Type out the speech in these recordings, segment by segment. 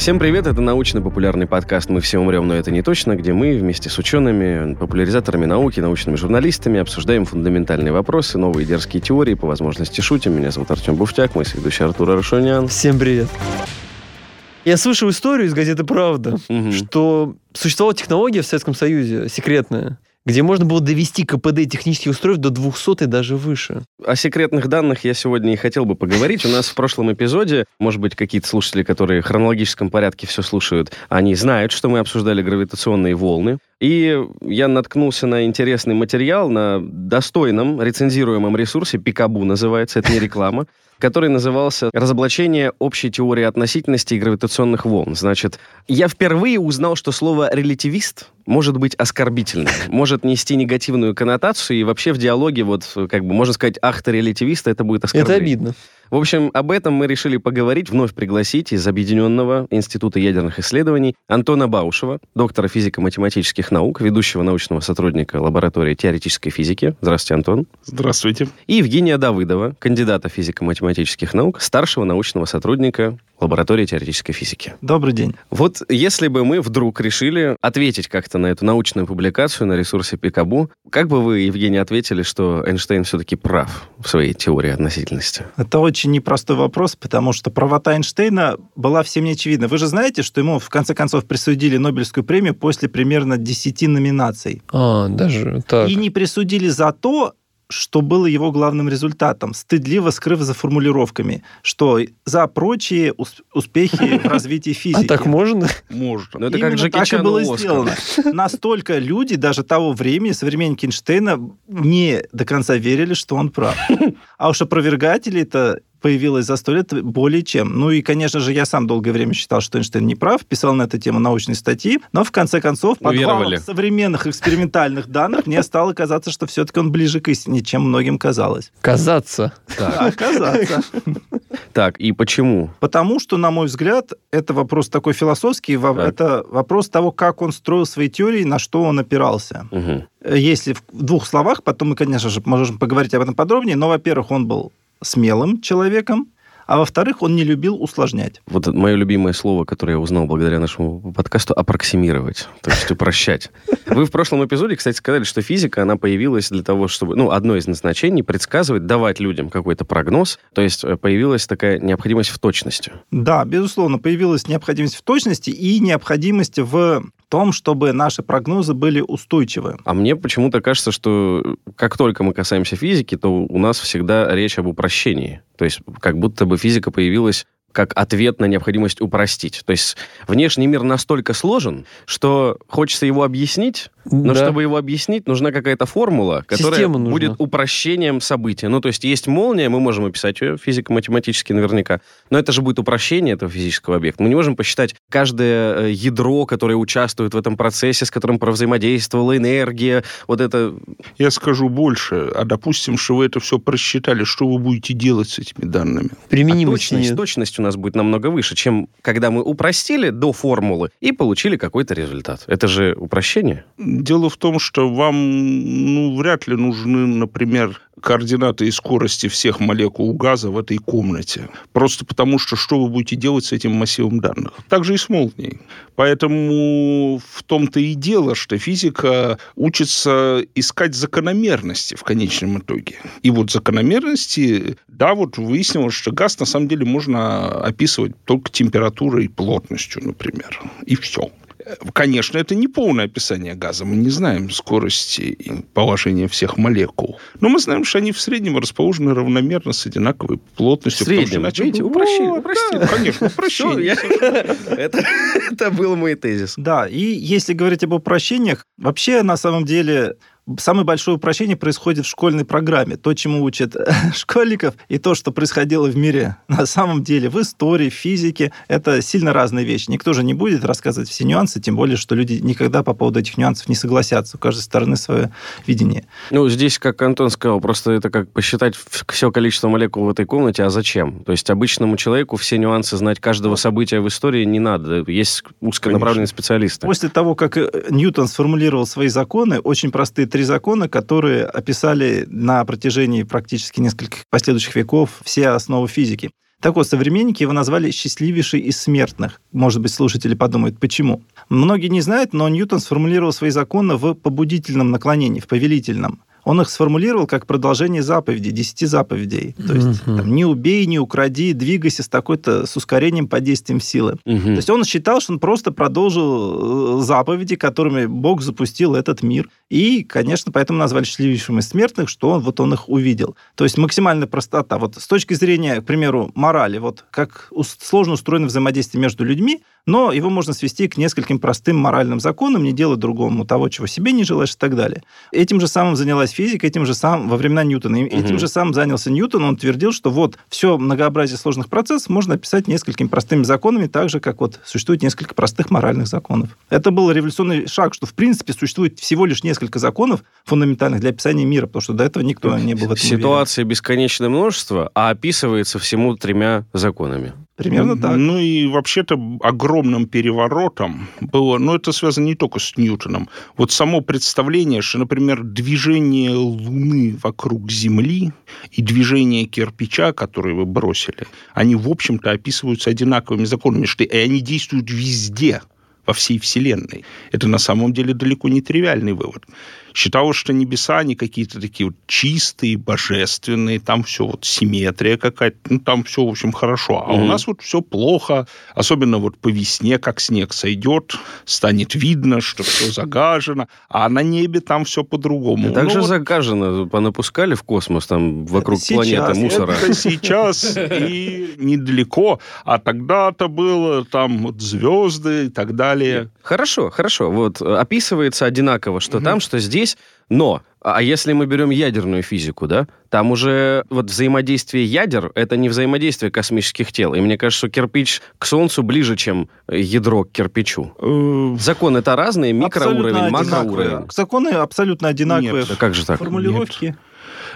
Всем привет, это научно-популярный подкаст «Мы все умрем, но это не точно», где мы вместе с учеными, популяризаторами науки, научными журналистами обсуждаем фундаментальные вопросы, новые дерзкие теории, по возможности шутим. Меня зовут Артем Буфтяк, мой соведущий Артур Арашонян. Всем привет. Я слышал историю из газеты «Правда», Мгм. что существовала технология в Советском Союзе, секретная, где можно было довести КПД технических устройств до 200 и даже выше. О секретных данных я сегодня и хотел бы поговорить. У нас в прошлом эпизоде, может быть, какие-то слушатели, которые в хронологическом порядке все слушают, они знают, что мы обсуждали гравитационные волны. И я наткнулся на интересный материал на достойном рецензируемом ресурсе, Пикабу называется, это не реклама, который назывался «Разоблачение общей теории относительности и гравитационных волн». Значит, я впервые узнал, что слово «релятивист» может быть оскорбительным, может нести негативную коннотацию, и вообще в диалоге, вот, как бы, можно сказать, ах ты релятивист, это будет Это оскорбление. обидно. В общем, об этом мы решили поговорить, вновь пригласить из Объединенного Института ядерных исследований Антона Баушева, доктора физико-математических наук, ведущего научного сотрудника лаборатории теоретической физики. Здравствуйте, Антон. Здравствуйте. И Евгения Давыдова, кандидата физико-математических наук, старшего научного сотрудника лаборатории теоретической физики. Добрый день. Вот если бы мы вдруг решили ответить как-то на эту научную публикацию на ресурсе Пикабу, как бы вы, Евгений, ответили, что Эйнштейн все-таки прав в своей теории относительности? Это очень непростой вопрос, потому что правота Эйнштейна была всем не очевидна. Вы же знаете, что ему в конце концов присудили Нобелевскую премию после примерно 10 номинаций. А, даже так. И не присудили за то, что было его главным результатом, стыдливо скрыв за формулировками, что за прочие ус- успехи в развитии физики. А так можно? Можно. Но это как Джеки так и было Оскар. сделано. Настолько люди даже того времени, современники Эйнштейна, не до конца верили, что он прав. А уж опровергателей-то появилось за сто лет более чем. Ну и, конечно же, я сам долгое время считал, что Эйнштейн не прав, писал на эту тему научные статьи, но в конце концов, под валом современных экспериментальных данных, мне стало казаться, что все-таки он ближе к истине, чем многим казалось. Казаться. Да, казаться. Так, и почему? Потому что, на мой взгляд, это вопрос такой философский, это вопрос того, как он строил свои теории, на что он опирался. Если в двух словах, потом мы, конечно же, можем поговорить об этом подробнее, но, во-первых, он был смелым человеком, а во-вторых, он не любил усложнять. Вот мое любимое слово, которое я узнал благодаря нашему подкасту, аппроксимировать, то есть упрощать. Вы в прошлом эпизоде, кстати, сказали, что физика, она появилась для того, чтобы, ну, одно из назначений предсказывать, давать людям какой-то прогноз, то есть э, появилась такая необходимость в точности. Да, безусловно, появилась необходимость в точности и необходимость в том, чтобы наши прогнозы были устойчивы. А мне почему-то кажется, что как только мы касаемся физики, то у нас всегда речь об упрощении. То есть как будто бы физика появилась как ответ на необходимость упростить. То есть внешний мир настолько сложен, что хочется его объяснить, но Да. чтобы его объяснить, нужна какая-то формула, которая будет упрощением события. Ну, то есть есть молния, мы можем описать ее физико-математически наверняка, но это же будет упрощение этого физического объекта. Мы не можем посчитать каждое э, ядро, которое участвует в этом процессе, с которым провзаимодействовала энергия, вот это... Я скажу больше. А допустим, что вы это все просчитали, что вы будете делать с этими данными? А Применимости точность, точность у нас будет намного выше, чем когда мы упростили до формулы и получили какой-то результат. Это же упрощение. Дело в том, что вам ну, вряд ли нужны, например, координаты и скорости всех молекул газа в этой комнате. Просто потому, что что вы будете делать с этим массивом данных? Так же и с молнией. Поэтому в том-то и дело, что физика учится искать закономерности в конечном итоге. И вот закономерности, да, вот выяснилось, что газ на самом деле можно описывать только температурой и плотностью, например. И все. Конечно, это не полное описание газа. Мы не знаем скорости и положения всех молекул. Но мы знаем, что они в среднем расположены равномерно с одинаковой В плотностью. потому что среднем. иначе- Видите, упрощили, Вот, упростили. да, конечно, Всё, упрощение. я- Это это был мой тезис. Да, и если говорить об упрощениях, вообще на самом деле самое большое упрощение происходит в школьной программе. То, чему учат школьников, и то, что происходило в мире на самом деле в истории, в физике, это сильно разные вещи. Никто же не будет рассказывать все нюансы, тем более, что люди никогда по поводу этих нюансов не согласятся. У каждой стороны свое видение. Ну, здесь, как Антон сказал, просто это как посчитать все количество молекул в этой комнате, а зачем? То есть обычному человеку все нюансы знать каждого события в истории не надо. Есть узконаправленные специалисты. После того, как э, Ньютон сформулировал свои законы, очень простые три закона, которые описали на протяжении практически нескольких последующих веков все основы физики. Так вот, современники его назвали счастливейший из смертных. Может быть, слушатели подумают, почему. Многие не знают, но Ньютон сформулировал свои законы в побудительном наклонении, в повелительном он их сформулировал как продолжение заповедей, десяти заповедей. То есть uh-huh. там, не убей, не укради, двигайся с такой-то, с ускорением под действием силы. Uh-huh. То есть он считал, что он просто продолжил э, заповеди, которыми Бог запустил этот мир. И, конечно, поэтому назвали счастливейшим из смертных, что он, вот он их увидел. То есть максимальная простота. Вот с точки зрения, к примеру, морали, вот как сложно устроено взаимодействие между людьми, но его можно свести к нескольким простым моральным законам, не делать другому того, чего себе не желаешь и так далее. Этим же самым занялась физика, этим же самым во времена Ньютона. Угу. Этим же самым занялся Ньютон, он твердил, что вот все многообразие сложных процессов можно описать несколькими простыми законами, так же, как вот существует несколько простых моральных законов. Это был революционный шаг, что в принципе существует всего лишь несколько законов фундаментальных для описания мира, потому что до этого никто не был в этом Ситуация бесконечное множество, а описывается всему тремя законами. Примерно так. Ну и вообще-то огромным переворотом было, но это связано не только с Ньютоном. Вот само представление, что, например, движение Луны вокруг Земли и движение кирпича, который вы бросили, они, в общем-то, описываются одинаковыми законами, что и они действуют везде во всей Вселенной. Это на самом деле далеко не тривиальный вывод считалось, что небеса, они какие-то такие вот чистые, божественные, там все вот симметрия какая-то, ну, там все, в общем, хорошо. А mm-hmm. у нас вот все плохо, особенно вот по весне, как снег сойдет, станет видно, что все загажено, а на небе там все по-другому. И также ну, вот... загажено, понапускали в космос, там вокруг сейчас, планеты мусора. Это сейчас и недалеко, а тогда-то было там вот звезды и так далее. Хорошо, хорошо. Вот описывается одинаково, что там, что здесь здесь, но а если мы берем ядерную физику, да, там уже вот взаимодействие ядер — это не взаимодействие космических тел. И мне кажется, что кирпич к Солнцу ближе, чем ядро к кирпичу. Э, Законы это разные, микроуровень, макроуровень. Законы абсолютно одинаковые. Нет, как же так? Формулировки. Нет.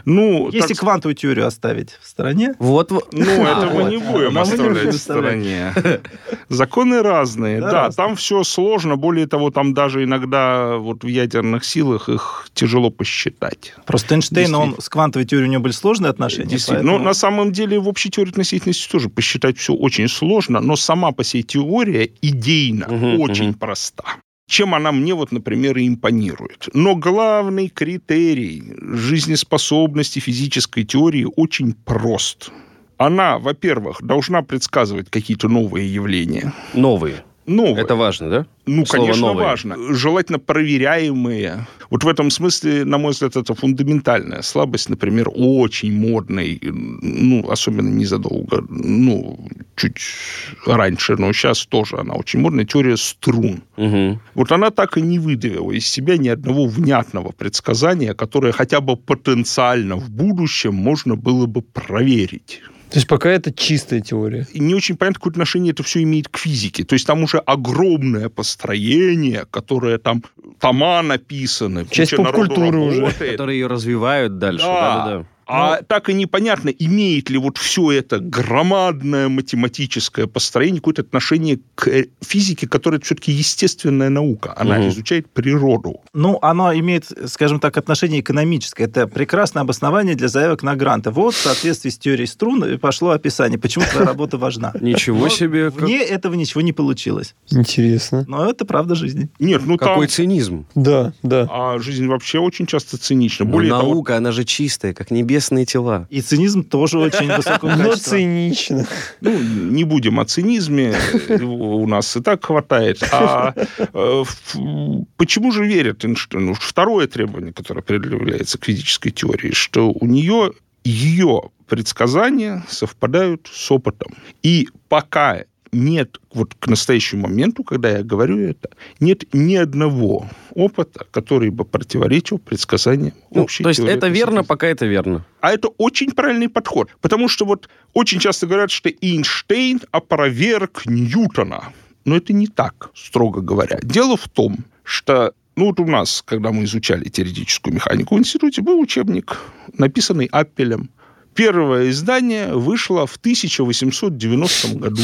Ну, Если так... квантовую теорию оставить в стороне... Вот, Ну, это мы не будем оставлять в стороне. Законы разные. Да, там все сложно. Более того, там даже иногда вот в ядерных силах их тяжело посчитать. Просто Эйнштейн, он с квантовой теорией у него были сложные отношения. Действительно. Но на самом деле в общей теории относительности тоже посчитать все очень сложно, но сама по себе теория идейно очень проста чем она мне, вот, например, и импонирует. Но главный критерий жизнеспособности физической теории очень прост. Она, во-первых, должна предсказывать какие-то новые явления. Новые. Новые. Это важно, да? Ну, Слово конечно, новые. важно. Желательно проверяемые. Вот в этом смысле, на мой взгляд, это фундаментальная слабость, например, очень модной, ну, особенно незадолго, ну, чуть раньше, но сейчас тоже она очень модная, теория струн. Угу. Вот она так и не выдавила из себя ни одного внятного предсказания, которое хотя бы потенциально в будущем можно было бы проверить. То есть пока это чистая теория. И не очень понятно, какое отношение это все имеет к физике. То есть там уже огромное построение, которое там тома написаны. Часть поп-культуры уже. Которые ее развивают дальше. Да, да, да. А ну, так и непонятно, имеет ли вот все это громадное математическое построение какое-то отношение к э, физике, которая все-таки естественная наука. Она угу. изучает природу. Ну, оно имеет, скажем так, отношение экономическое. Это прекрасное обоснование для заявок на гранты. Вот в соответствии с теорией струн пошло описание, почему твоя работа важна. Ничего себе. Вне этого ничего не получилось. Интересно. Но это правда жизни. Нет, ну Какой цинизм. Да, да. А жизнь вообще очень часто цинична. Более наука, она же чистая, как небес небесные тела. И цинизм тоже очень высокого Но цинично. Ну, не будем о цинизме, у нас и так хватает. А э, почему же верят Эйнштейну? Второе требование, которое предъявляется к физической теории, что у нее ее предсказания совпадают с опытом. И пока нет, вот к настоящему моменту, когда я говорю это, нет ни одного опыта, который бы противоречил предсказаниям ну, общей То есть это верно, пока это верно. А это очень правильный подход. Потому что вот очень часто говорят, что Эйнштейн опроверг Ньютона. Но это не так, строго говоря. Дело в том, что ну вот у нас, когда мы изучали теоретическую механику в институте, был учебник, написанный Аппелем, Первое издание вышло в 1890 году.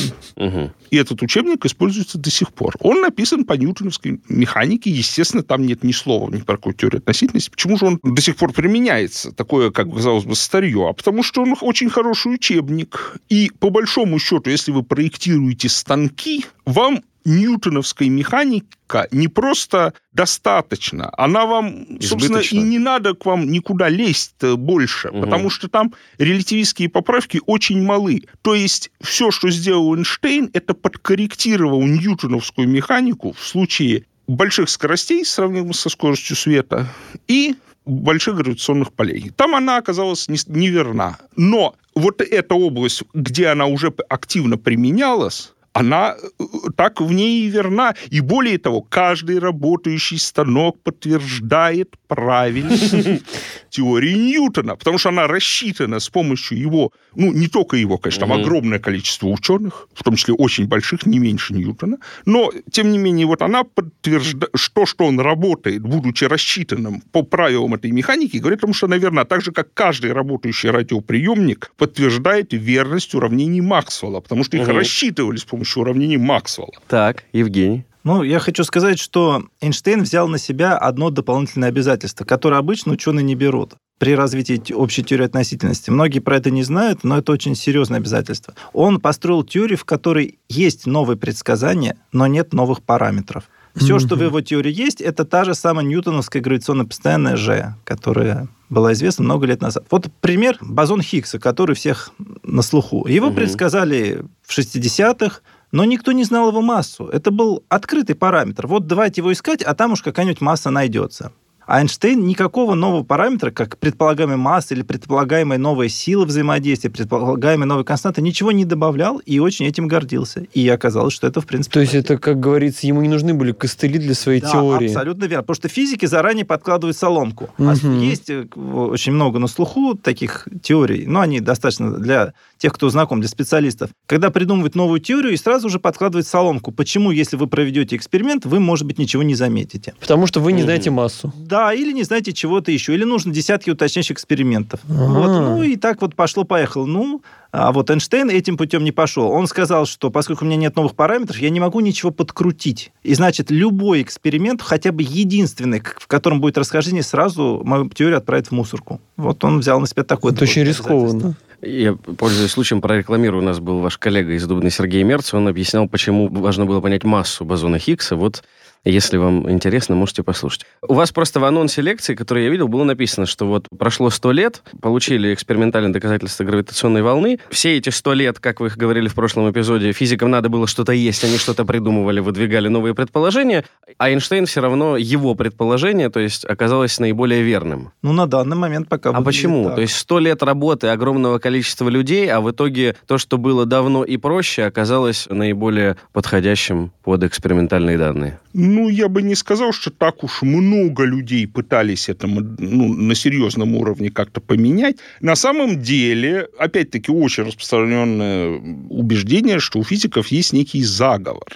И этот учебник используется до сих пор. Он написан по ньютоновской механике. Естественно, там нет ни слова ни про какую теорию относительности. Почему же он до сих пор применяется? Такое, как казалось бы, старье. А потому что он очень хороший учебник. И по большому счету, если вы проектируете станки, вам ньютоновской механика не просто достаточно, она вам, собственно, и Избыточно. не надо к вам никуда лезть больше, Мгм. потому что там релятивистские поправки очень малы. То есть все, что сделал Эйнштейн, это подкорректировал ньютоновскую механику в случае больших скоростей, сравнимых со скоростью света, и больших гравитационных полей. Там она оказалась не- неверна. Но вот эта область, где она уже активно применялась, она э, так в ней и верна. И более того, каждый работающий станок подтверждает правильность теории Ньютона, потому что она рассчитана с помощью его, ну, не только его, конечно, там огромное количество ученых, в том числе очень больших, не меньше Ньютона, но, тем не менее, вот она подтверждает, что, что он работает, будучи рассчитанным по правилам этой механики, говорит о том, что, наверное, так же, как каждый работающий радиоприемник подтверждает верность уравнений Максвелла, потому что их рассчитывали с помощью уравнений Максвелла. Так, Евгений. Ну, я хочу сказать, что Эйнштейн взял на себя одно дополнительное обязательство, которое обычно ученые не берут при развитии общей теории относительности. Многие про это не знают, но это очень серьезное обязательство. Он построил теорию, в которой есть новые предсказания, но нет новых параметров. Все, что в его теории есть, это та же самая ньютоновская гравитационно постоянная G, которая была известна много лет назад. Вот пример бозон Хиггса, который всех на слуху. Его Мгм. предсказали в 60-х, но никто не знал его массу. Это был открытый параметр. Вот давайте его искать, а там уж какая-нибудь масса найдется. А Эйнштейн никакого нового параметра, как предполагаемая масса или предполагаемая новая сила взаимодействия, предполагаемая новая константа, ничего не добавлял и очень этим гордился. И оказалось, что это, в принципе, То есть это, как говорится, ему не нужны были костыли для своей Да, теории. абсолютно верно. Потому что физики заранее подкладывают соломку. А Мгм. есть э, очень много на слуху таких теорий, но они достаточно для тех, кто знаком, для специалистов. Когда придумывают новую теорию и сразу же подкладывают соломку. Почему, если вы проведете эксперимент, вы, может быть, ничего не заметите? Потому что вы не знаете массу. Да, или не знаете чего-то еще, или нужно десятки уточняющих экспериментов. Ага. Вот, ну и так вот пошло-поехало. Ну, а вот Эйнштейн этим путем не пошел. Он сказал, что поскольку у меня нет новых параметров, я не могу ничего подкрутить. И значит, любой эксперимент, хотя бы единственный, в котором будет расхождение, сразу мою теорию отправит в мусорку. Вот он взял на себя такое Это очень рискованно. Я, пользуясь случаем, прорекламирую. У нас был ваш коллега из Дубны Сергей Мерц. Он объяснял, почему важно было понять массу бозона Хиггса. Вот, если вам интересно, можете послушать. У вас просто в анонсе лекции, который я видел, было написано, что вот прошло 100 лет, получили экспериментальные доказательства гравитационной волны. Все эти 100 лет, как вы их говорили в прошлом эпизоде, физикам надо было что-то есть, они что-то придумывали, выдвигали новые предположения, а Эйнштейн все равно, его предположение, то есть, оказалось наиболее верным. Ну, на данный момент пока А почему? так. То есть сто лет работы огромного количества людей, а в итоге то, что было давно и проще, оказалось наиболее подходящим под экспериментальные данные. Ну, я бы не сказал, что так уж много людей пытались это ну, на серьезном уровне как-то поменять. На самом деле, опять-таки, очень распространенное убеждение, что у физиков есть некий заговор.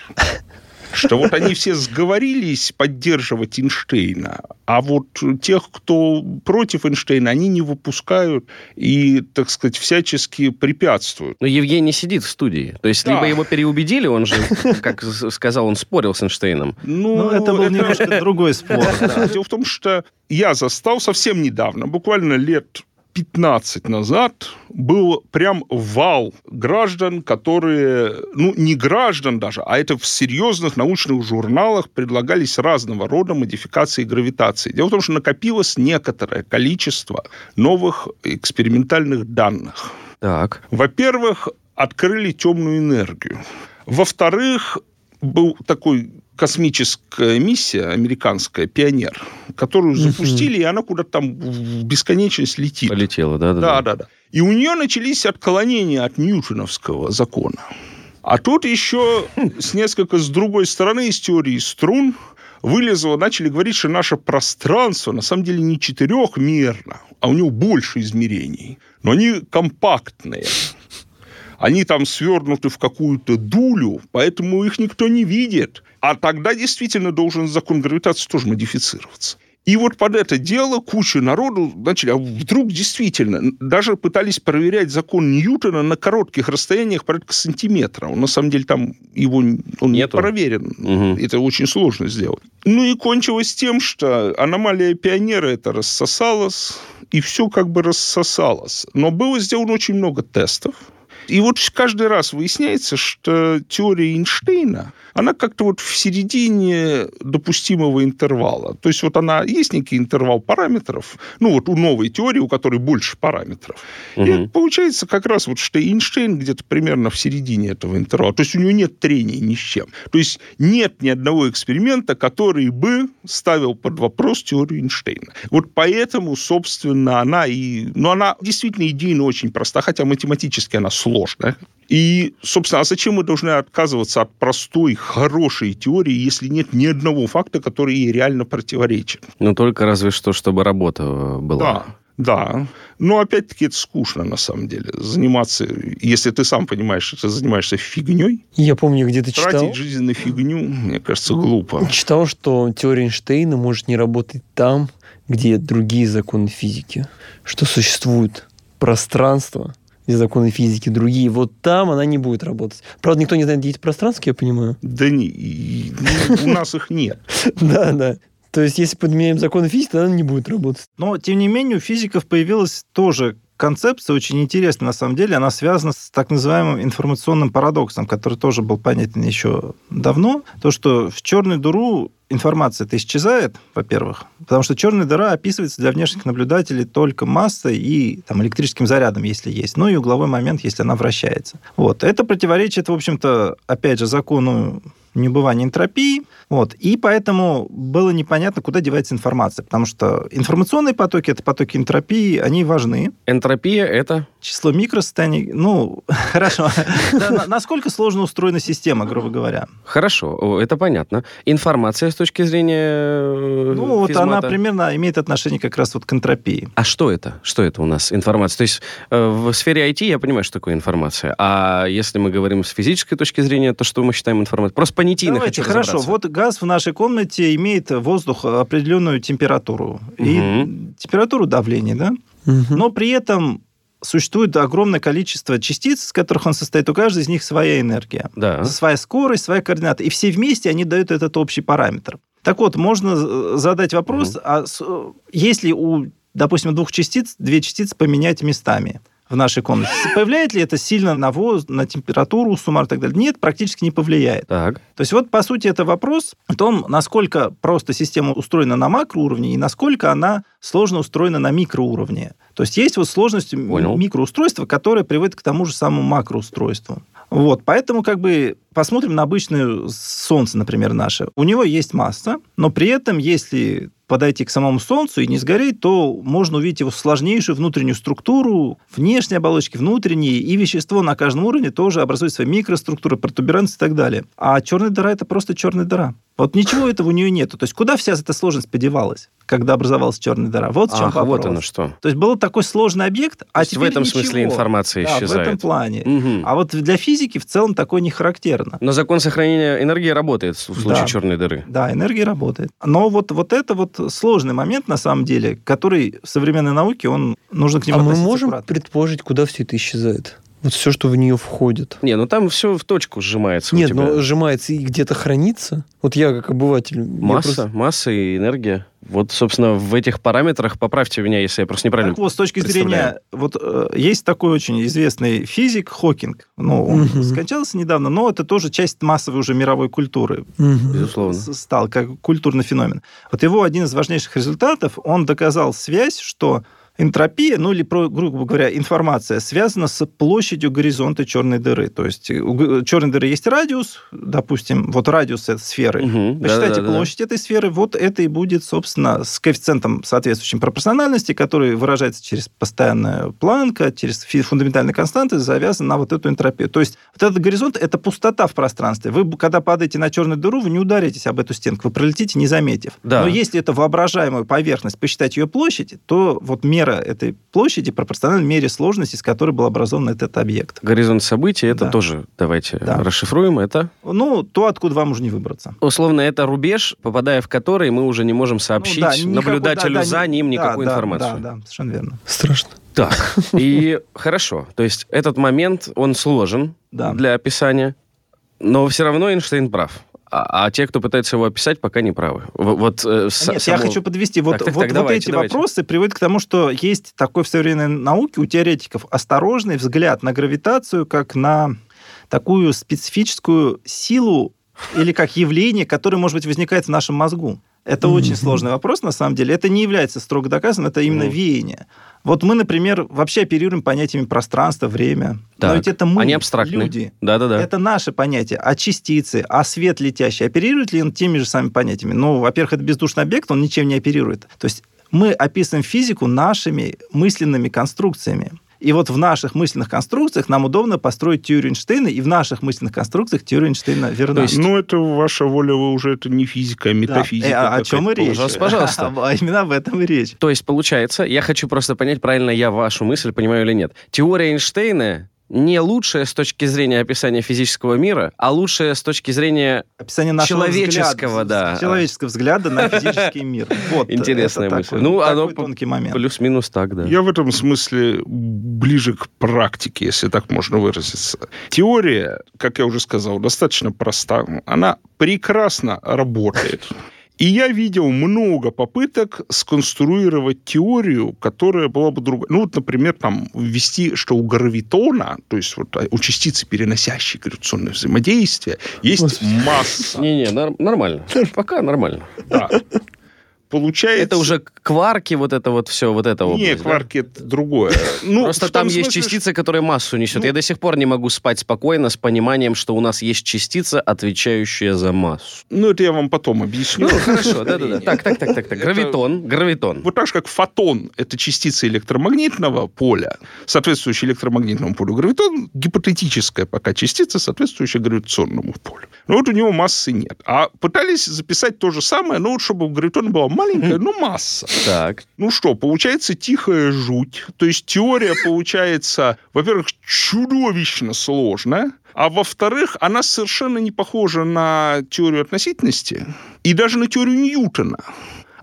Что вот они все сговорились поддерживать Эйнштейна, а вот тех, кто против Эйнштейна, они не выпускают и, так сказать, всячески препятствуют. Но Евгений сидит в студии. То есть Да. либо его переубедили, он же, как сказал, он спорил с Эйнштейном. Ну, это был немножко другой спор. да. Дело в том, что я застал совсем недавно, буквально лет 15 назад, был прям вал граждан, которые, ну, не граждан даже, а это в серьезных научных журналах предлагались разного рода модификации гравитации. Дело в том, что накопилось некоторое количество новых экспериментальных данных. Так. Во-первых, открыли темную энергию. Во-вторых, был такой космическая миссия американская «Пионер», которую запустили, и она куда-то там в бесконечность летит. Полетело, да? Да, да, да. И у нее начались отклонения от ньютоновского закона. А тут еще с несколько с другой стороны из теории струн вылезло, начали говорить, что наше пространство на самом деле не четырехмерно, а у него больше измерений. Но они компактные. Они там свернуты в какую-то дулю, поэтому их никто не видит. А тогда действительно должен закон гравитации тоже модифицироваться. И вот под это дело куча народу начали, а вдруг действительно, даже пытались проверять закон Ньютона на коротких расстояниях порядка сантиметра. Он, на самом деле там его, он Нету. не проверен. Мгм. Это очень сложно сделать. Ну и кончилось тем, что аномалия пионера это рассосалась, и все как бы рассосалось. Но было сделано очень много тестов. И вот каждый раз выясняется, что теория Эйнштейна, она как-то вот в середине допустимого интервала. То есть вот она, есть некий интервал параметров, ну вот у новой теории, у которой больше параметров. И Мгм. получается как раз вот, что Эйнштейн где-то примерно в середине этого интервала. То есть у него нет трений ни с чем. То есть нет ни одного эксперимента, который бы ставил под вопрос теорию Эйнштейна. Вот поэтому, собственно, она и... Ну, она действительно идейно очень проста, хотя математически она сложная. И, собственно, а зачем мы должны отказываться от простой, хорошей теории, если нет ни одного факта, который ей реально противоречит? Ну, только разве что, чтобы работа э, была. Да, да. Но опять-таки это скучно на самом деле. Заниматься, если ты сам понимаешь, что ты занимаешься фигней, Я помню, где-то читал, тратить жизнь на фигню, мне кажется, глупо. читал, что теория Эйнштейна может не работать там, где другие законы физики. Что существует пространство, где законы физики другие. Вот там она не будет работать. Правда, никто не знает, где эти пространства, я понимаю. Да не, и- ну, у нас их нет. Да, да. То есть, если подменяем законы физики, то она не будет работать. Но, тем не менее, у физиков появилась тоже концепция очень интересная, на самом деле. Она связана с так называемым информационным парадоксом, который тоже был понятен еще давно. То, что в черную дыру информация-то исчезает, во-первых, потому что черная дыра описывается для внешних наблюдателей только массой и там, электрическим зарядом, если есть, ну и угловой момент, если она вращается. Вот. Это противоречит, в общем-то, опять же, закону небывания энтропии. Вот. И поэтому было непонятно, куда девается информация, потому что информационные потоки, это потоки энтропии, они важны. Энтропия — это... Число микросостояний, ну, хорошо. Насколько сложно устроена система, грубо говоря? Хорошо, это понятно. Информация с точки зрения э, Ну, вот она примерно имеет отношение как раз вот к энтропии. А что это? Что это у нас? Информация. То есть э, в сфере IT я понимаю, что такое информация. А если мы говорим с физической точки зрения, то что мы считаем информацией? Просто понятийно Давайте, хочу хорошо. Вот газ в нашей комнате имеет воздух определенную температуру. И Мгм. температуру давления, да? Но при этом существует огромное количество частиц, из которых он состоит. У каждой из них своя энергия. Да. Своя скорость, своя координата. И все вместе они дают этот общий параметр. Так вот, можно з- задать вопрос, а с- если у, допустим, двух частиц, две частицы поменять местами в нашей комнате, повлияет ли это сильно на воз, на температуру, суммар и так далее? Нет, практически не повлияет. Так. То есть вот, по сути, это вопрос о том, насколько просто система устроена на макроуровне и насколько она сложно устроена на микроуровне. То есть есть вот сложность Понял. микроустройства, которая приводит к тому же самому макроустройству. Вот, поэтому как бы посмотрим на обычное Солнце, например, наше. У него есть масса, но при этом, если подойти к самому Солнцу и не сгореть, то можно увидеть его сложнейшую внутреннюю структуру, внешние оболочки, внутренние, и вещество на каждом уровне тоже образует свои микроструктуры, протуберанцы и так далее. А черная дыра – это просто черная дыра. Вот ничего этого у нее нету. То есть куда вся эта сложность подевалась, когда образовалась черная дыра? Вот в чем Ах, вопрос. вот оно что. То есть был такой сложный объект, а То есть в теперь этом смысле ничего. информация Да, в этом плане. Мгм. А вот для физики в целом такое не характерно. Но закон сохранения энергии работает в случае Да. черной дыры. Да, энергия работает. Но вот, вот это вот сложный момент, на самом деле, который в современной науке, он нужно к нему А мы можем предположить, куда все это исчезает? Вот все, что в нее входит. Не, ну там все в точку сжимается Нет, но сжимается и где-то хранится. Вот я как обыватель... Масса, просто- масса и энергия. Вот, собственно, в этих параметрах, поправьте меня, если я просто неправильно Так вот, с точки зрения... Вот э, есть такой очень известный физик Хокинг. Ну, он Мгм. скончался недавно, но это тоже часть массовой уже мировой культуры. Мгм. Безусловно. стал как культурный феномен. Вот его один из важнейших результатов, он доказал связь, что энтропия, ну или, про- грубо говоря, информация связана с площадью горизонта черной дыры. То есть у г- черной дыры есть радиус, допустим, вот радиус этой сферы. Мгм, Посчитайте да-да-да-да. площадь этой сферы, вот это и будет, собственно, с коэффициентом соответствующим пропорциональности, который выражается через постоянную планка, через фундаментальные константы, завязан на вот эту энтропию. То есть вот этот горизонт – это пустота в пространстве. Вы, когда падаете на черную дыру, вы не ударитесь об эту стенку, вы пролетите, не заметив. Да. Но если это воображаемую поверхность, посчитать ее площадь, то вот мера мера этой площади пропорциональна мере сложности, с которой был образован этот объект. Горизонт событий, это Да. тоже, давайте Да. расшифруем, это Ну, то, откуда вам уже не выбраться. условно это рубеж, попадая в который мы уже не можем сообщить Ну, да, никакой- наблюдателю да, да, за ним да, никакую да, информацию. Да, да, совершенно верно. Страшно. Так, и хорошо. То есть этот момент, он сложен Да. для описания, но все равно Эйнштейн прав. А, а те, кто пытается его описать, пока не правы. Вот, э, с- Нет, само- я хочу подвести. Вот, Так, так, вот, так, вот давайте, эти давайте. вопросы приводят к тому, что есть такой в современной науке у теоретиков осторожный взгляд на гравитацию как на такую специфическую силу или как явление, которое, может быть, возникает в нашем мозгу. Это Мгм. очень сложный вопрос, на самом деле. Это не является строго доказанным, это именно Мгм. веяние. Вот мы, например, вообще оперируем понятиями пространства, время. Так, Но ведь это мы, Они абстрактны. люди. Да-да-да. Это наше понятие. А частицы, а свет летящий, оперирует ли он теми же самыми понятиями? Ну, во-первых, это бездушный объект, он ничем не оперирует. То есть мы описываем физику нашими мысленными конструкциями. И вот в наших мысленных конструкциях нам удобно построить теорию Эйнштейна, и в наших мысленных конструкциях теория Эйнштейна верна. То есть Ну, это ваша воля, вы уже это не физика, а Да. метафизика. Э, а о чем и речь? Пожалуйста, пожалуйста. А Именно об этом и речь. То есть, получается, я хочу просто понять, правильно я вашу мысль понимаю или нет. Теория Эйнштейна не лучшая с точки зрения описания физического мира, а лучшая с точки зрения... Описание нашего Человеческого, взгляда, да. человеческого взгляда на физический мир. Вот, Интересная это мысль. такой- Ну, такой оно тонкий момент. Плюс-минус так, да. Я в этом смысле ближе к практике, если так можно выразиться. Теория, как я уже сказал, достаточно проста. Она прекрасно работает. И я видел много попыток сконструировать теорию, которая была бы другой. Ну, вот, например, там ввести, что у гравитона, то есть вот у частицы, переносящей гравитационное взаимодействие, есть Господи. масса. Не-не, нар- нормально. Пока нормально. Да. Получается... Это уже кварки, вот это вот все, вот это Не, область, да? кварки это другое. Ну, Просто там есть смысле, частица, которая массу несет. Ну- Я до сих пор не могу спать спокойно с пониманием, что у нас есть частица, отвечающая за массу. Ну, это я вам потом объясню. Ну, хорошо, да-да-да. Так, так, так, так, так. Гравитон, гравитон. Вот так же, как фотон – это частица электромагнитного поля, соответствующая электромагнитному полю. Гравитон – гипотетическая пока частица, соответствующая гравитационному полю. Но вот у него массы нет. А пытались записать то же самое, но вот чтобы у гравитона была маленькая, но масса. Так. Ну что, получается тихая жуть. То есть теория получается, во-первых, чудовищно сложная, а во-вторых, она совершенно не похожа на теорию относительности и даже на теорию Ньютона.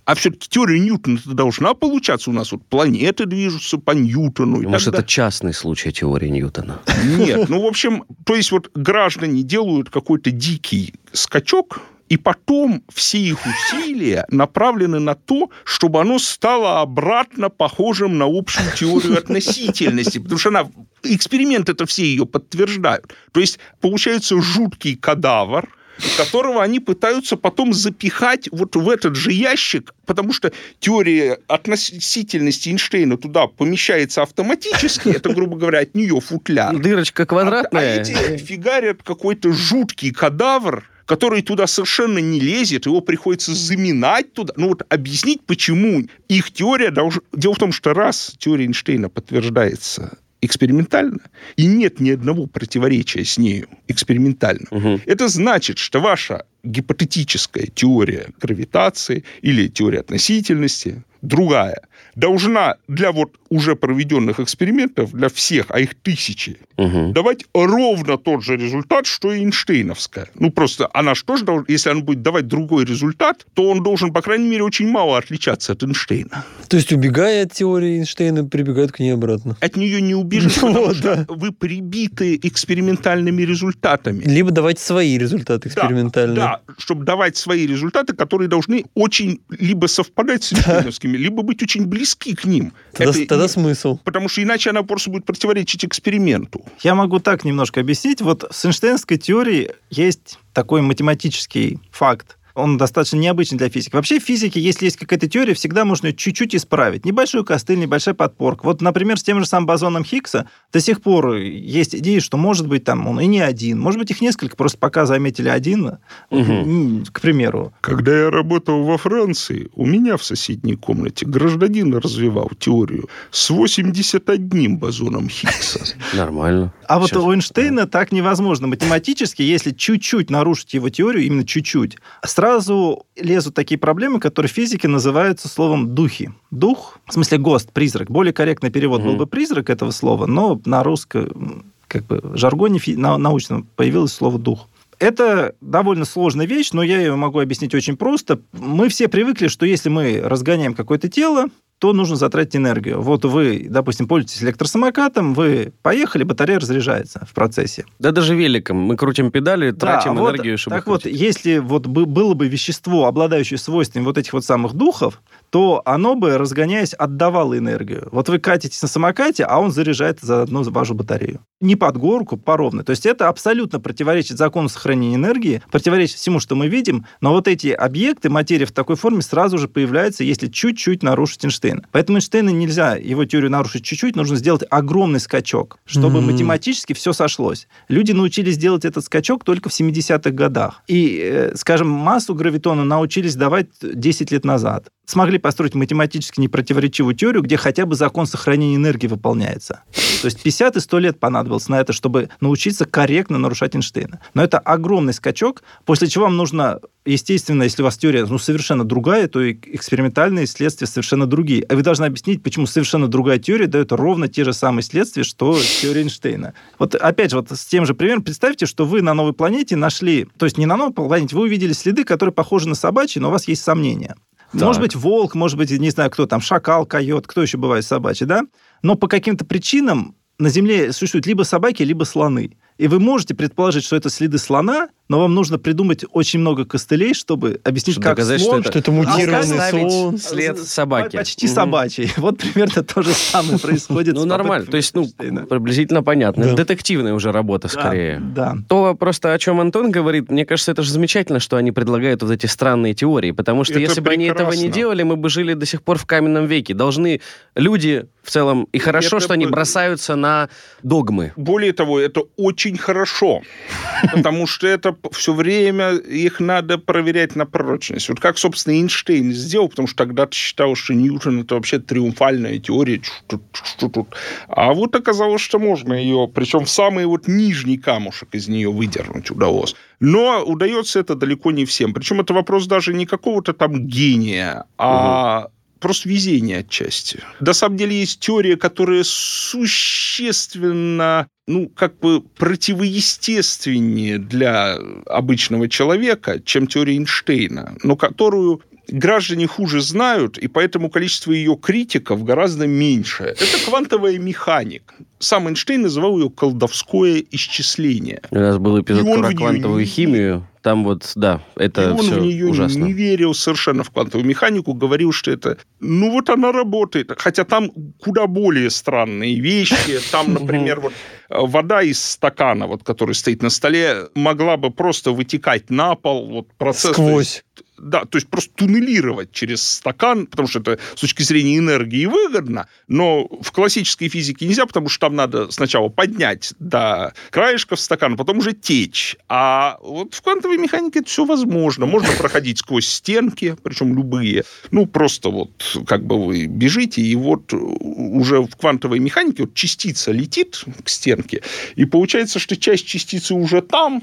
А все-таки теория Ньютона должна получаться. У нас вот планеты движутся по Ньютону. Может, это частный случай теории Ньютона? нет, ну, в общем, то есть вот граждане делают какой-то дикий скачок, и потом все их усилия направлены на то, чтобы оно стало обратно похожим на общую теорию относительности, потому что она, эксперименты это все ее подтверждают. То есть получается жуткий кадавр, которого они пытаются потом запихать вот в этот же ящик, потому что теория относительности Эйнштейна туда помещается автоматически, это, грубо говоря, от нее футляр. Дырочка А, квадратная. эти фигарят какой-то жуткий кадавр, который туда совершенно не лезет, его приходится заминать туда. Ну вот объяснить, почему их теория должна... Дело в том, что раз теория Эйнштейна подтверждается экспериментально, и нет ни одного противоречия с нею экспериментально, Мгм. это значит, что ваша гипотетическая теория гравитации или теория относительности другая должна для вот уже проведенных экспериментов, для всех, а их тысячи, Мгм. давать ровно тот же результат, что и Эйнштейновская. Ну, просто она что же, должна- если она будет давать другой результат, то он должен, по крайней мере, очень мало отличаться от Эйнштейна. То есть, убегая от теории Эйнштейна, прибегают к ней обратно. От нее не убежишь, Ну потому что вы прибиты экспериментальными результатами. Либо давать свои результаты экспериментальные. Да, чтобы давать свои результаты, которые должны очень либо совпадать с эйнштейновскими, либо быть очень близки к ним. Тогда, Это тогда смысл. Потому что иначе она просто будет противоречить эксперименту. Я могу так немножко объяснить. Вот с Эйнштейнской теорией есть такой математический факт. Он достаточно необычный для физики. Вообще в физике, если есть какая-то теория, всегда можно ее чуть-чуть исправить. Небольшой костыль, небольшая подпорка. Вот, например, с тем же самым бозоном Хиггса до сих пор есть идея, что может быть там он и не один. Может быть их несколько, просто пока заметили один, м, к примеру. Когда я работал во Франции, у меня в соседней комнате гражданин развивал теорию с 81 бозоном Хиггса. Нормально. А вот у Эйнштейна так невозможно математически, если чуть-чуть нарушить его теорию, именно чуть-чуть, сразу лезут такие проблемы, которые в физике называются словом «духи». Дух, в смысле ГОСТ, призрак. Более корректный перевод Мгм. был бы призрак этого слова, но на русском как бы жаргоне на- научном появилось слово дух. Это довольно сложная вещь, но я ее могу объяснить очень просто. Мы все привыкли, что если мы разгоняем какое-то тело, то нужно затратить энергию. Вот вы, допустим, пользуетесь электросамокатом, вы поехали, батарея разряжается в процессе. Да даже великом. Мы крутим педали, тратим вот, энергию, чтобы Так вот, крутить. если вот бы- было бы вещество, обладающее свойствами вот этих вот самых духов, то оно бы, разгоняясь, отдавало энергию. Вот вы катитесь на самокате, а он заряжает заодно вашу батарею. Не под горку, по ровной. То есть это абсолютно противоречит закону сохранения энергии, противоречит всему, что мы видим, но вот эти объекты, материя в такой форме сразу же появляются, если чуть-чуть нарушить Эйнштейна. Поэтому Эйнштейна нельзя, его теорию нарушить чуть-чуть, нужно сделать огромный скачок, чтобы М. математически все сошлось. Люди научились делать этот скачок только в 70-х годах. И, э, скажем, массу гравитона научились давать 10 лет назад. Смогли построить математически непротиворечивую теорию, где хотя бы закон сохранения энергии выполняется. То есть 50 и 100 лет понадобилось на это, чтобы научиться корректно нарушать Эйнштейна. Но это огромный скачок, после чего вам нужно, естественно, если у вас теория ну, совершенно другая, то и экспериментальные следствия совершенно другие. И вы должны объяснить, почему совершенно другая теория дает ровно те же самые следствия, что теория Эйнштейна. Вот опять же, вот с тем же примером, представьте, что вы на новой планете нашли, то есть не на новой планете, вы увидели следы, которые похожи на собачьи, но у вас есть сомнения. Так. Может быть, волк, может быть, не знаю, кто там, шакал, койот, кто еще бывает собачий, да? Но по каким-то причинам на Земле существуют либо собаки, либо слоны. И вы можете предположить, что это следы слона, но вам нужно придумать очень много костылей, чтобы объяснить, Чтобы как доказать, что слон... это- Что это мутированный слон. след собаки. Почти Мгм. собачий. Вот примерно то же самое происходит. Ну, нормально. То есть, ну, приблизительно понятно. Детективная уже работа, скорее. Да. То просто, о чем Антон говорит, мне кажется, это же замечательно, что они предлагают вот эти странные теории, потому что если бы они этого не делали, мы бы жили до сих пор в каменном веке. Должны люди в целом, и хорошо, Это что они бросаются на догмы. Более того, это очень хорошо, потому что это все время их надо проверять на прочность. Вот как, собственно, Эйнштейн сделал, потому что тогда-то считал, что Ньютон это вообще триумфальная теория, что, что тут. А вот оказалось, что можно ее, причем в самый вот нижний камушек из нее выдернуть удалось. Но удается это далеко не всем. Причем это вопрос даже не какого-то там гения, а просто везение отчасти. На самом деле есть теория, которая существенно, ну, как бы противоестественнее для обычного человека, чем теория Эйнштейна, но которую граждане хуже знают, и поэтому количество ее критиков гораздо меньше. Это квантовая механика. Сам Эйнштейн называл ее колдовское исчисление. У нас был эпизод про квантовую химию. Там вот, да, это и он все в нее ужасно. не верил совершенно в квантовую механику, говорил, что это, ну вот она работает. Хотя там куда более странные вещи. Там, например, вот э, вода из стакана, вот, который стоит на столе, могла бы просто вытекать на пол. Вот процесс, Сквозь. да, то есть просто туннелировать через стакан, потому что это с точки зрения энергии выгодно, но в классической физике нельзя, потому что там надо сначала поднять до краешков стакана, потом уже течь. А вот в квантовой механике это все возможно. Можно проходить сквозь стенки, причем любые. Ну, просто вот как бы вы бежите, и вот уже в квантовой механике вот частица летит к стенке, и получается, что часть частицы уже там,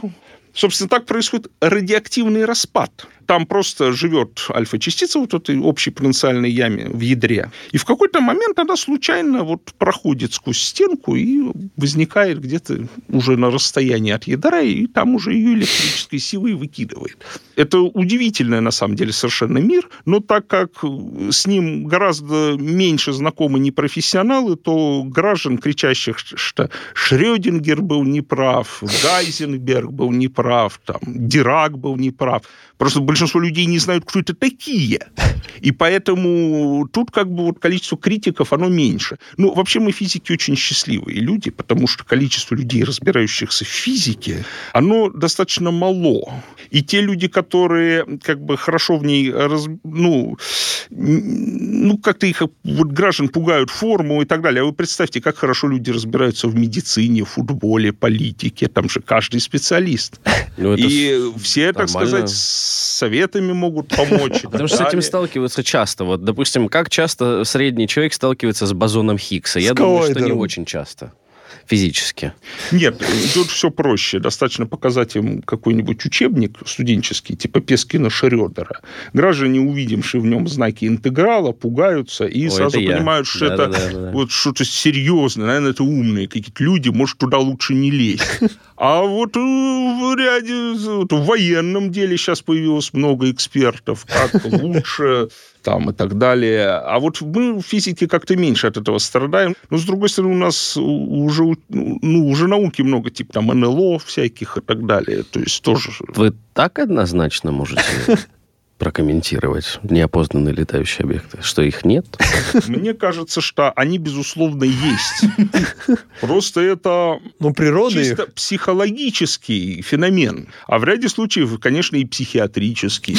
Собственно, так происходит радиоактивный распад. Там просто живет альфа-частица вот этой общей потенциальной яме в ядре. И в какой-то момент она случайно вот проходит сквозь стенку и возникает где-то уже на расстоянии от ядра, и там уже ее электрической силой выкидывает. Это удивительный, на самом деле, совершенно мир, но так как с ним гораздо меньше знакомы непрофессионалы, то граждан, кричащих, что Шрёдингер был неправ, Гайзенберг был неправ, там, Дирак был неправ. Просто большинство людей не знают, кто это такие. И поэтому тут как бы вот количество критиков, оно меньше. Ну, вообще мы физики очень счастливые люди, потому что количество людей, разбирающихся в физике, оно достаточно мало. И те люди, которые как бы хорошо в ней, раз, ну, ну, как-то их вот граждан пугают форму и так далее. А вы представьте, как хорошо люди разбираются в медицине, футболе, политике. Там же каждый специалист. Ну, И все, так сказать, советами могут помочь. Потому что с этим сталкиваются часто. Вот, допустим, как часто средний человек сталкивается с бозоном Хиггса? Я думаю, что не очень часто. Физически. Нет, тут все проще. Достаточно показать им какой-нибудь учебник студенческий, типа Пескина Шрёдера. Граждане, увидевшие в нем знаки интеграла, пугаются и Ой, сразу это я. понимают, что Да, это да, да, да. вот что-то серьезное. Наверное, это умные какие-то люди, может, туда лучше не лезть. А вот э, в ряде, в военном деле сейчас появилось много экспертов, как лучше там и так далее. А вот мы в физике как-то меньше от этого страдаем. Но, с другой стороны, у нас уже, у- ну, уже науки много, типа там НЛО всяких и так далее. То есть тоже... Вы так однозначно можете прокомментировать неопознанные летающие объекты, что их нет? Мне кажется, что они, безусловно, есть. Просто это Ну, природа их. чисто психологический феномен, а в ряде случаев, конечно, и психиатрический.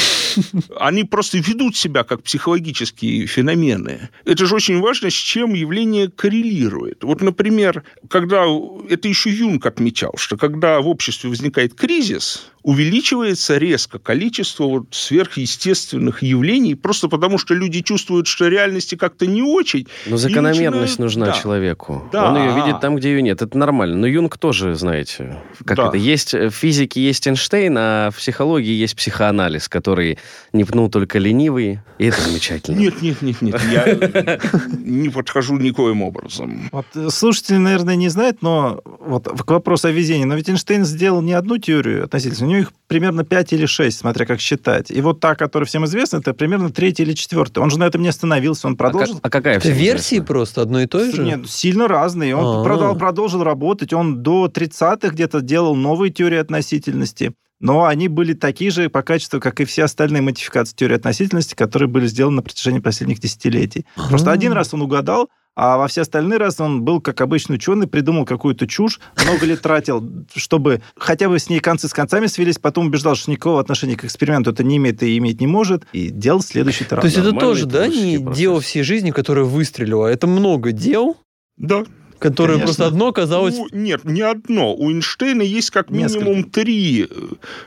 Они просто ведут себя как психологические феномены. Это же очень важно, с чем явление коррелирует. Вот, например, когда... Это еще Юнг отмечал, что когда в обществе возникает кризис, увеличивается резко количество вот сверхъестественных явлений, просто потому что люди чувствуют, что реальности как-то не очень, Но закономерность начинают- нужна да. человеку. Да. Он ее видит там, где ее нет. Это нормально. Но Юнг тоже, знаете, как Да. это, есть э, в физике есть Эйнштейн, а в психологии есть психоанализ, который не пнул только ленивый, и это замечательно. Нет, нет, нет, нет, я не подхожу никоим образом. Вот э, слушатели, наверное, не знают, но вот к вопросу о везении. Но ведь Эйнштейн сделал не одну теорию относительно, у него их примерно 5 или 6, смотря как считать. И вот та, которая всем известна, это примерно третья или четвертая. Он же на этом не остановился, он А, как- продолжил. а какая Это версии известна? просто одно и то же? Нет, сильно разные. Он продал- продолжил работать. Он до 30-х где-то делал новые теории относительности. Но они были такие же по качеству, как и все остальные модификации теории относительности, которые были сделаны на протяжении последних десятилетий. Просто А. один раз он угадал, а во все остальные разы он был как обычный ученый, придумал какую-то чушь, много лет тратил, чтобы хотя бы с ней концы с концами свелись, потом убеждал, что никакого отношения к эксперименту это не имеет и иметь не может, и делал следующий То раз. есть это тоже, да, не процесс. дело всей жизни, которое выстрелило, а это много дел, Да. которые Конечно. просто одно оказалось... Ну, нет, не одно. У Эйнштейна есть как Несколько. минимум три, э,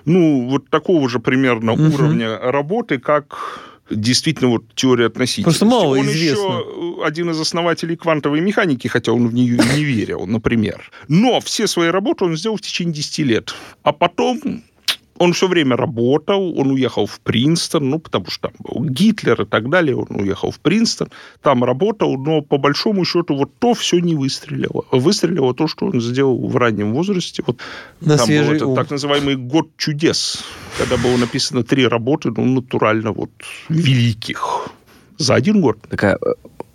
ну, вот такого же примерно Мгм. уровня работы, как действительно вот теория относительности. Просто мало он известно. еще один из основателей квантовой механики, хотя он в нее не верил, например. Но все свои работы он сделал в течение 10 лет. А потом он все время работал, он уехал в Принстон, ну, потому что там был Гитлер и так далее, он уехал в Принстон, там работал, но по большому счету вот то все не выстрелило. Выстрелило то, что он сделал в раннем возрасте. Вот На там свежий был этот ум. так называемый «Год чудес», когда было написано три работы, ну, натурально вот великих. За один год. Так, а, э,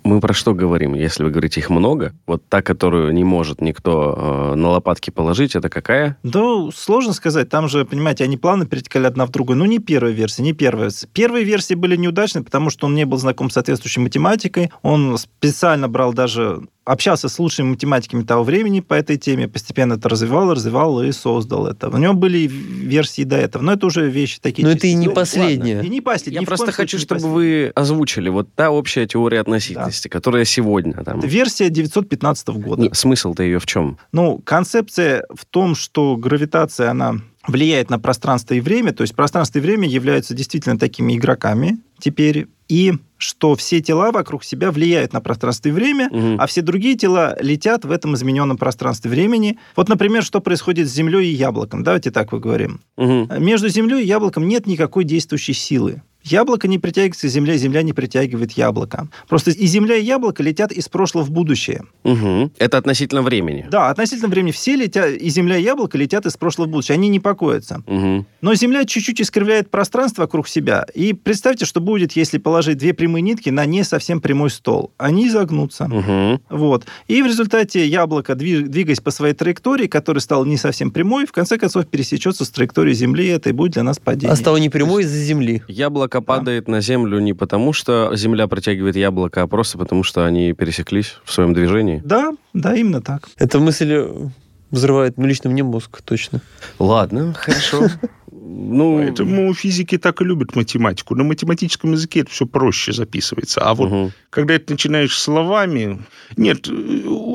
мы про что говорим? Если вы говорите их много, вот та, которую не может никто э, на лопатки положить, это какая? Да, сложно сказать. Там же, понимаете, они плавно перетекали одна в другую. Ну, не первая версия, не первая. Первые версии были неудачны, потому что он не был знаком с соответствующей математикой. Он специально брал даже общался с лучшими математиками того времени по этой теме, постепенно это развивал, развивал и создал это. У него были версии до этого, но это уже вещи такие. Но это и чисто- не Ну, последняя. ладно. И не последняя. Я просто хочу, чтобы вы озвучили вот та общая теория относительности, которая сегодня там. Это версия 915 года. Не, Смысл-то ее в чем? Ну, концепция в том, что гравитация, она влияет на пространство и время, то есть пространство и время являются действительно такими игроками теперь, и что все тела вокруг себя влияют на пространство и время, Мгм. а все другие тела летят в этом измененном пространстве времени. Вот, например, что происходит с Землей и яблоком. Давайте так поговорим. Мгм. Между Землей и яблоком нет никакой действующей силы. Яблоко не притягивается к Земле, Земля не притягивает яблоко. Просто и Земля, и яблоко летят из прошлого в будущее. Мгм. Это относительно времени. Да, относительно времени все летят, и Земля, и яблоко летят из прошлого в будущее. Они не покоятся. Мгм. Но Земля чуть-чуть искривляет пространство вокруг себя. И представьте, что будет, если положить две прямые нитки на не совсем прямой стол. Они изогнутся. Мгм. Вот. И в результате яблоко, дви- двигаясь по своей траектории, которая стала не совсем прямой, в конце концов пересечется с траекторией Земли, и это и будет для нас падение. А стало непрямой из-за земли. Яблоко падает на землю не потому, что земля притягивает яблоко, а просто потому, что они пересеклись в своем движении. Да, да, именно так. Эта мысль взрывает ну, лично мне мозг, точно. Ладно, хорошо. Ну, Поэтому физики так и любят математику. На математическом языке это все проще записывается. А вот Мгм. когда это начинаешь словами... Нет,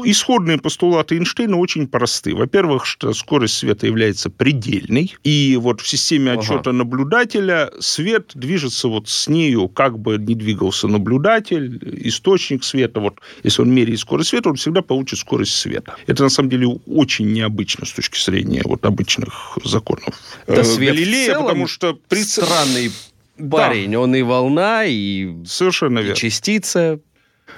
исходные постулаты Эйнштейна очень просты. Во-первых, что скорость света является предельной, и вот в системе Ага. отчета наблюдателя свет движется вот с нею, как бы ни двигался наблюдатель, источник света. Вот если он меряет скорость света, он всегда получит скорость света. Это на самом деле очень необычно с точки зрения вот обычных законов Да э, свет целом потому что при... Странный парень. Он и волна, и, Совершенно и верно. частица.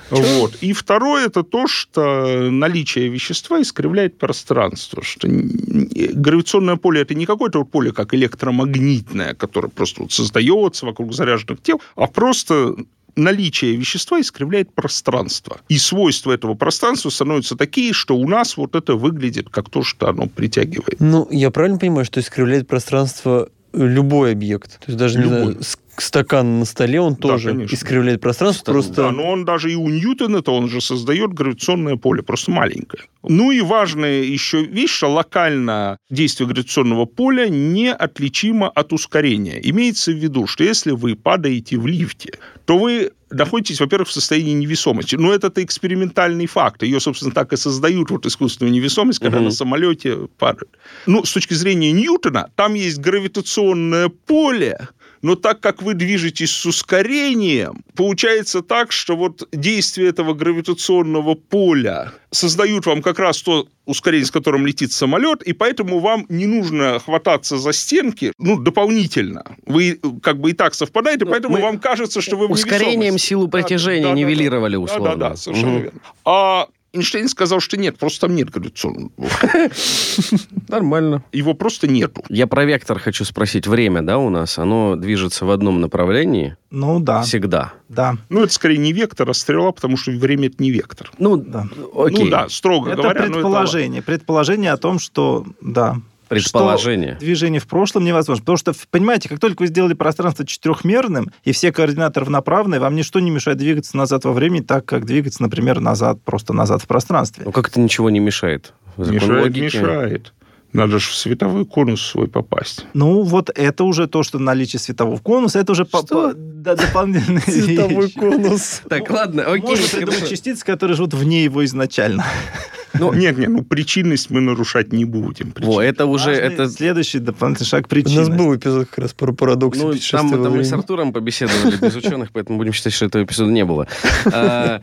Вот. И второе это то, что наличие вещества искривляет пространство. Что гравитационное поле это не какое-то поле, как электромагнитное, которое просто вот создается вокруг заряженных тел, а просто наличие вещества искривляет пространство. И свойства этого пространства становятся такие, что у нас вот это выглядит как то, что оно притягивает. Ну, я правильно понимаю, что искривляет пространство любой объект? То есть даже, не Любой. знаю, с- стакан на столе, он Да, тоже конечно. искривляет пространство, просто... Да, но он даже и у Ньютона-то он же создает гравитационное поле, просто маленькое. Ну и важная еще вещь, что локально действие гравитационного поля неотличимо от ускорения. Имеется в виду, что если вы падаете в лифте, то вы находитесь, во-первых, в состоянии невесомости. Но это-то экспериментальный факт. Ее, собственно, так и создают, вот искусственную невесомость, когда Мгм. на самолете падают. Ну, с точки зрения Ньютона, там есть гравитационное поле, но так как вы движетесь с ускорением, получается так, что вот действие этого гравитационного поля создают вам как раз то ускорение, с которым летит самолет, и поэтому вам не нужно хвататься за стенки, ну, дополнительно. Вы как бы и так совпадаете, Ну, поэтому вам кажется, что вы в Ускорением силу притяжения да, да, нивелировали Да, условно. Да, да, совершенно Мгм. верно. А Эйнштейн сказал, что нет, просто там нет поля. Нормально. Его просто нету. Я про вектор хочу спросить. Время, да, у нас? Оно движется в одном направлении Ну да, всегда. да. Ну, это скорее не вектор, а стрела, потому что время это не вектор. Ну, Да. окей. Ну да, строго Это говоря. но предположение. Предположение о том, что да. Предположение. что движение в прошлом невозможно. Потому что, понимаете, как только вы сделали пространство четырехмерным, и все координаты равноправные, вам ничто не мешает двигаться назад во времени, так как двигаться, например, назад, просто назад в пространстве. Ну, как это ничего не мешает? Закон Мешает, логики. мешает. Надо же в световой конус свой попасть. Ну, вот это уже то, что наличие светового конуса, это уже Что? да, дополнительные Световой конус. Так, ладно, окей. Придумать хорошо. частицы, которые живут вне его изначально. Ну, Нет, нет, ну причинность мы нарушать не будем. Во, это уже... Важный Это... Следующий дополнительный шаг У нас был эпизод как раз про парадоксы Ну, там, там мы с. Артуром побеседовали без ученых, поэтому будем считать, что этого эпизода не было. А,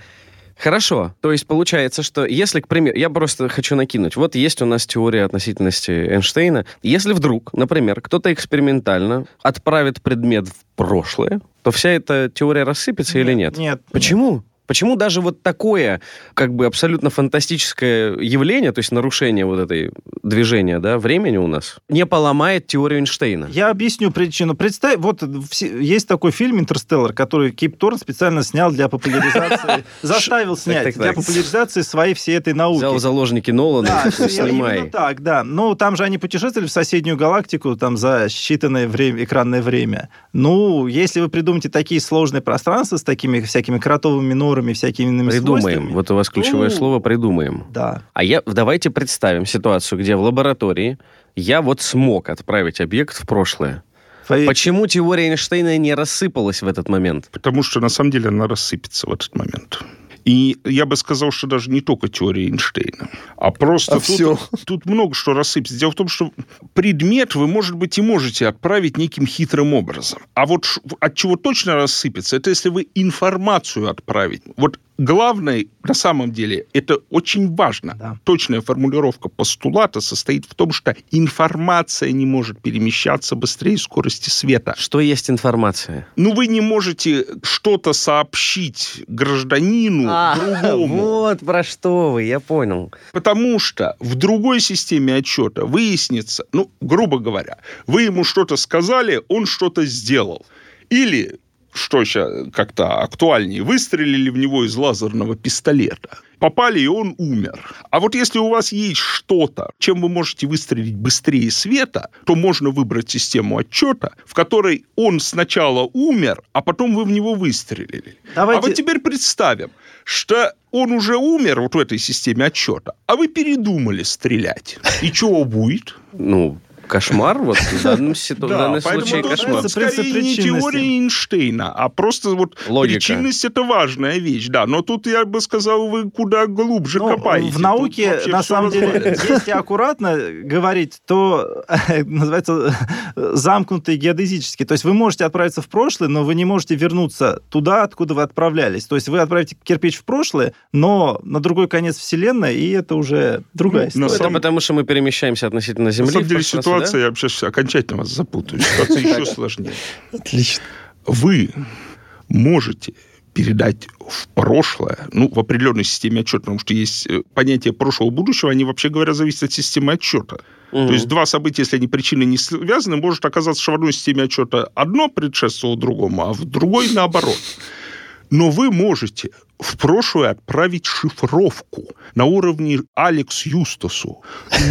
Хорошо. То есть получается, что если, к примеру, я просто хочу накинуть. Вот есть у нас теория относительности Эйнштейна. Если вдруг, например, кто-то экспериментально отправит предмет в прошлое, то вся эта теория рассыпется или нет? Нет. Почему? Почему даже вот такое, как бы абсолютно фантастическое явление, то есть нарушение вот этой движения, да, времени у нас, не поломает теорию Эйнштейна? Я объясню причину. Представь, вот есть такой фильм «Интерстеллар», который Кип Торн специально снял для популяризации, заставил снять для популяризации своей всей этой науки. Взял заложники Нолана, снимай. так, да. Ну, там же они путешествовали в соседнюю галактику там за считанное время, экранное время. Ну, если вы придумаете такие сложные пространства с такими всякими кротовыми норами, всякими иными Придумаем. свойствами, Вот у вас ключевое Ну, слово «придумаем». Да. А я, давайте представим ситуацию, где в лаборатории я вот смог отправить объект в прошлое. Поверьте, Почему теория Эйнштейна не рассыпалась в этот момент? Потому что на самом деле она рассыпется в этот момент. И я бы сказал, что даже не только теория Эйнштейна, а просто А тут, всё. тут много что рассыпется. Дело в том, что предмет вы, может быть, и можете отправить неким хитрым образом. А вот от чего точно рассыпется, это если вы информацию отправить. Вот главное на самом деле, это очень важно. Да. Точная формулировка постулата состоит в том, что информация не может перемещаться быстрее скорости света. Что есть информация? Ну, вы не можете что-то сообщить гражданину другому, вот про что вы, я понял. потому что в другой системе отчета выяснится, ну, грубо говоря, вы ему что-то сказали, он что-то сделал. Или, что сейчас как-то актуальнее, выстрелили в него из лазерного пистолета. Попали, и он умер. А вот если у вас есть что-то, чем вы можете выстрелить быстрее света, то можно выбрать систему отчета, в которой он сначала умер, а потом вы в него выстрелили. Давайте- А вот теперь представим, что он уже умер вот в этой системе отчета, а вы передумали стрелять. И чего будет? Ну, Кошмар, вот в данном, в случае кошмар. скорее не теория Эйнштейна, а просто вот Логика. причинность это важная вещь, да. Но тут я бы сказал, вы куда глубже Ну, копаете. в науке, на самом деле, если аккуратно говорить, то называется замкнутый геодезический. То есть вы можете отправиться в прошлое, но вы не можете вернуться туда, откуда вы отправлялись. То есть вы отправите кирпич в прошлое, но на другой конец Вселенной, и это уже другая Ну, история. на Это самом- потому, что мы перемещаемся относительно На Земли. самом в деле пространстве, ситуация, я сейчас окончательно вас запутаю. Ситуация еще сложнее. Отлично. Вы можете передать в прошлое, ну, в определенной системе отчета, потому что есть э, понятие прошлого и будущего, они, вообще говоря, зависят от системы отчета. да? Мгм. То есть два события, если они причины не связаны, может оказаться, что в одной системе отчета одно предшествовало другому, а в другой наоборот. Но вы можете в прошлое отправить шифровку на уровне Алекс Юстасу.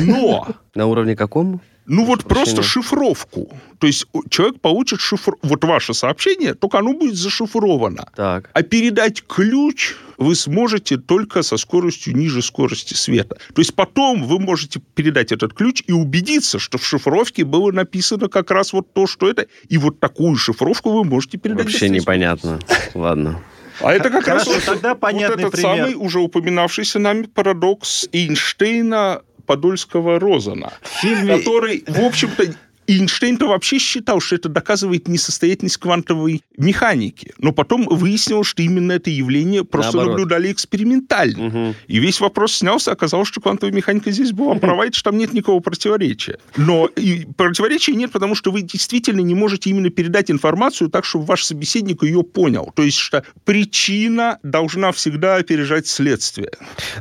Но На уровне каком? Ну вот просто шифровку. То есть человек получит шифр... Вот ваше сообщение, только оно будет зашифровано. Так. А передать ключ вы сможете только со скоростью ниже скорости света. То есть потом вы можете передать этот ключ и убедиться, что в шифровке было написано как раз вот то, что это. И вот такую шифровку вы можете передать. Вообще непонятно. Ладно. А это как раз Хорошо, вот, тогда вот понятный этот пример. самый уже упоминавшийся нами парадокс Эйнштейна Подольского-Розена, В фильме который, в общем-то, Эйнштейн-то вообще считал, что это доказывает несостоятельность квантовой механики. Но потом выяснилось, что именно это явление просто Наоборот. наблюдали экспериментально. Мгм. И весь вопрос снялся, оказалось, что квантовая механика здесь была права, и что там нет никакого противоречия. Но и противоречия нет, потому что вы действительно не можете именно передать информацию так, чтобы ваш собеседник ее понял. То есть, что причина должна всегда опережать следствие.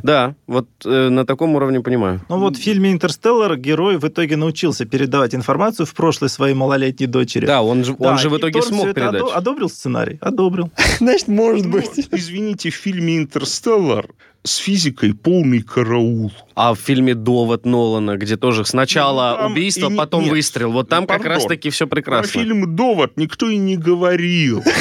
Да, вот э, на таком уровне понимаю. Ну вот в фильме «Интерстеллар» герой в итоге научился передавать информацию в прошлое своей малолетней дочери. Да, он же, он Да, же в итоге Торн смог передать. одо- одобрил сценарий? Одобрил. Значит, может Ну, быть. извините, в фильме «Интерстеллар» с физикой полный караул. А в фильме «Довод» Нолана, где тоже сначала Ну, убийство, не- потом нет. выстрел, вот там как Пардон. раз-таки все Про прекрасно. фильм «Довод» никто и не говорил.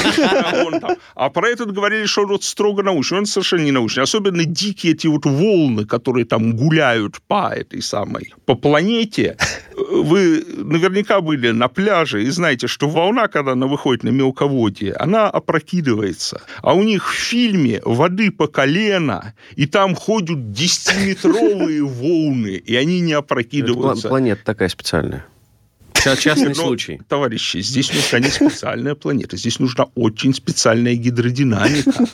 А про этот говорили, что он строго научный. Он совершенно не научный. Особенно дикие эти вот волны, которые там гуляют по этой самой, по планете. Вы наверняка были на пляже и знаете, что волна, когда она выходит на мелководье, она опрокидывается. А у них в фильме воды по колено, и там ходят 10-метровые волны, и они не опрокидываются. планета такая специальная. Ча- Частный Но, случай. Товарищи, здесь нужна не специальная планета, здесь нужна очень специальная гидродинамика.